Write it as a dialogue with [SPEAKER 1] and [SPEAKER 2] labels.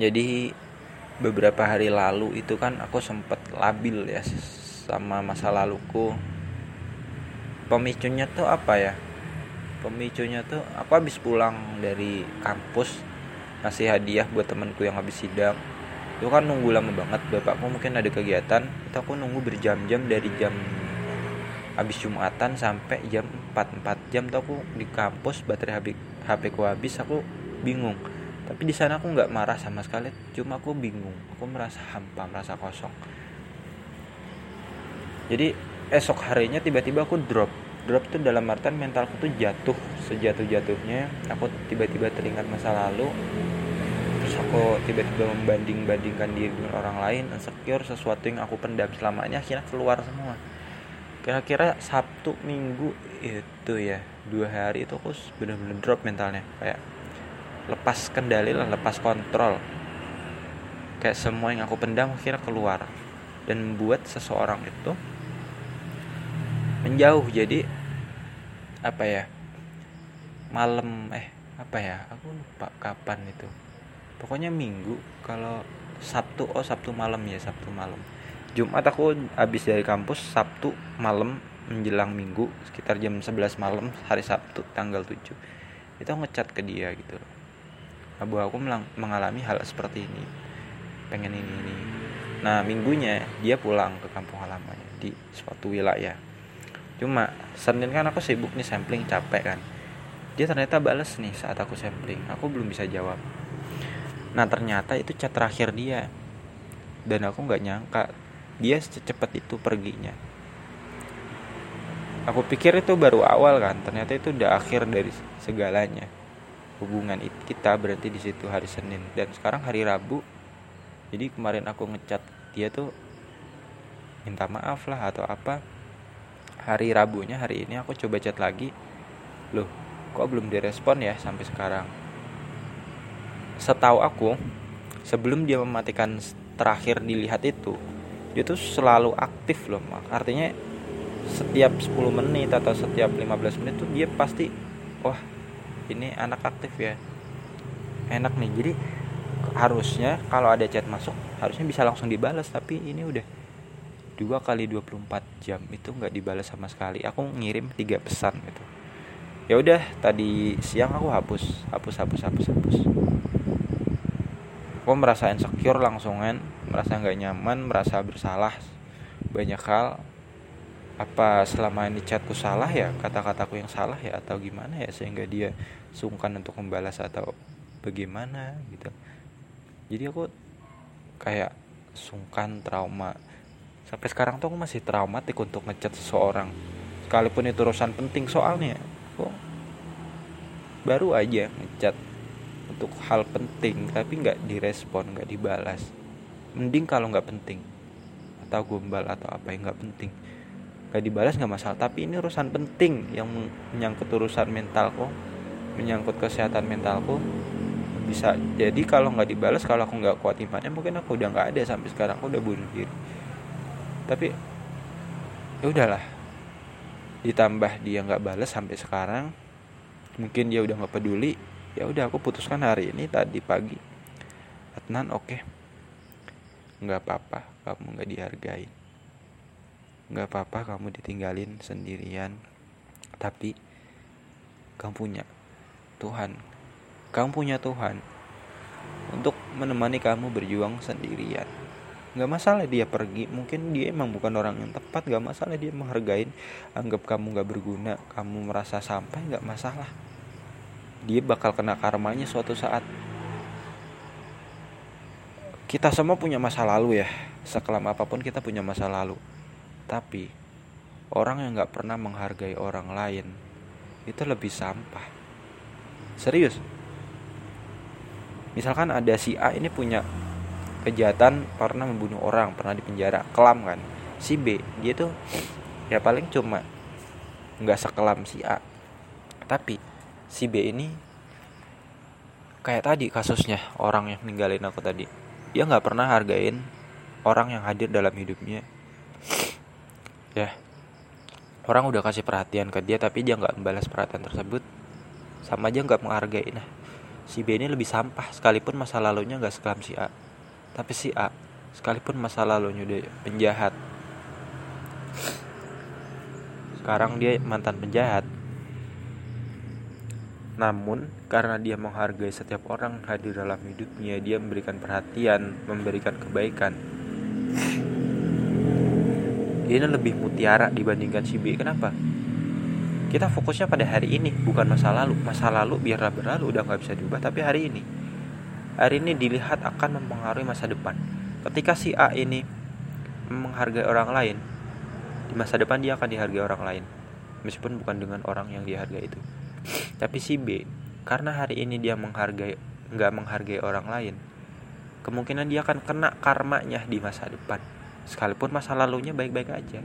[SPEAKER 1] jadi beberapa hari lalu itu kan aku sempet labil ya sama masa laluku. Pemicunya tuh apa ya? Pemicunya tuh aku habis pulang dari kampus ngasih hadiah buat temanku yang habis sidang. Itu kan nunggu lama banget bapakku mungkin ada kegiatan. Itu aku nunggu berjam-jam dari jam habis jumatan sampai jam 4 4 jam tuh aku di kampus baterai HP HP ku habis aku bingung tapi di sana aku nggak marah sama sekali. Cuma aku bingung. Aku merasa hampa merasa kosong. Jadi esok harinya tiba-tiba aku drop. Drop tuh dalam artian mentalku tuh jatuh. Sejatuh jatuhnya aku tiba-tiba teringat masa lalu. Terus aku tiba-tiba membanding bandingkan diri dengan orang lain. Insecure sesuatu yang aku pendam selamanya akhirnya keluar semua. Kira-kira Sabtu Minggu itu ya. Dua hari itu aku bener-bener drop mentalnya. Kayak lepas kendali lah lepas kontrol. Kayak semua yang aku pendam akhirnya keluar. Dan membuat seseorang itu menjauh. Jadi apa ya malam eh apa ya aku lupa kapan itu. Pokoknya minggu kalau Sabtu oh Sabtu malam ya Sabtu malam. Jumat aku habis dari kampus Sabtu malam menjelang Minggu sekitar jam 11 malam hari Sabtu tanggal 7 itu ngecat ke dia gitu abu aku mengalami hal seperti ini. Pengen ini ini. Nah minggunya dia pulang ke kampung halamannya di suatu wilayah. Cuma Senin kan aku sibuk nih sampling capek kan. Dia ternyata bales nih saat aku sampling. Aku belum bisa jawab. Nah ternyata itu chat terakhir dia. Dan aku nggak nyangka dia secepat itu perginya. Aku pikir itu baru awal kan. Ternyata itu udah akhir dari segalanya hubungan kita berarti di situ hari Senin. Dan sekarang hari Rabu jadi kemarin aku ngecat dia tuh minta maaf lah atau apa. Hari Rabunya hari ini aku coba chat lagi. Loh kok belum direspon ya sampai sekarang? Setahu aku sebelum dia mematikan terakhir dilihat itu dia tuh selalu aktif loh artinya setiap 10 menit atau setiap 15 menit tuh dia pasti wah ini anak aktif ya. Enak nih. Jadi harusnya kalau ada chat masuk harusnya bisa langsung dibalas. Tapi ini udah dua kali 24 jam itu nggak dibalas sama sekali. Aku ngirim tiga pesan gitu. Ya udah tadi siang aku hapus hapus hapus hapus hapus. Aku merasa insecure langsungan merasa nggak nyaman merasa bersalah banyak hal apa selama ini chatku salah ya kata-kataku yang salah ya atau gimana ya sehingga dia sungkan untuk membalas atau bagaimana gitu. Jadi aku kayak sungkan trauma. Sampai sekarang tuh aku masih traumatik untuk ngechat seseorang. Sekalipun itu urusan penting soalnya aku baru aja ngechat untuk hal penting tapi nggak direspon nggak dibalas. Mending kalau nggak penting atau gombal atau apa yang nggak penting nggak dibalas nggak masalah tapi ini urusan penting yang menyangkut urusan mentalku menyangkut kesehatan mentalku. Bisa jadi kalau nggak dibalas kalau aku nggak kuat imannya mungkin aku udah nggak ada sampai sekarang aku udah bunuh diri. Tapi ya udahlah. Ditambah dia nggak balas sampai sekarang mungkin dia udah nggak peduli ya udah aku putuskan hari ini tadi pagi. Adnan oke. Okay. nggak apa-apa kamu nggak dihargai nggak apa-apa kamu ditinggalin sendirian. Tapi kamu punya Tuhan. Kamu punya Tuhan untuk menemani kamu berjuang sendirian. Nggak masalah dia pergi. Mungkin dia emang bukan orang yang tepat. Nggak masalah dia menghargain. Anggap kamu nggak berguna. Kamu merasa sampai nggak masalah. Dia bakal kena karmanya suatu saat. Kita semua punya masa lalu ya. Sekelam apa pun kita punya masa lalu tapi orang yang nggak pernah menghargai orang lain itu lebih sampah. Serius? Misalkan ada si A ini punya kejahatan pernah membunuh orang pernah dipenjara kelam kan? Si B dia tuh ya paling cuma nggak sekelam si A. Tapi si B ini kayak tadi kasusnya orang yang ninggalin aku tadi. Dia nggak pernah hargain orang yang hadir dalam hidupnya ya. Orang udah kasih perhatian ke dia tapi dia nggak membalas perhatian tersebut. Sama aja nggak menghargai. Nah si B ini lebih sampah sekalipun masa lalunya nggak sekelam si A. Tapi si A sekalipun masa lalunya udah penjahat. Sekarang dia mantan penjahat. Namun karena dia menghargai setiap orang hadir dalam hidupnya, dia memberikan perhatian, memberikan kebaikan. Dia lebih mutiara dibandingkan si B. Kenapa? Kita fokusnya pada hari ini, bukan masa lalu. Masa lalu biarlah berlalu, udah nggak bisa diubah. Tapi hari ini, hari ini dilihat akan mempengaruhi masa depan. Ketika si A ini menghargai orang lain, di masa depan dia akan dihargai orang lain, meskipun bukan dengan orang yang dihargai itu tapi si B karena hari ini dia menghargai nggak menghargai orang lain kemungkinan dia akan kena karmanya di masa depan sekalipun masa lalunya baik-baik aja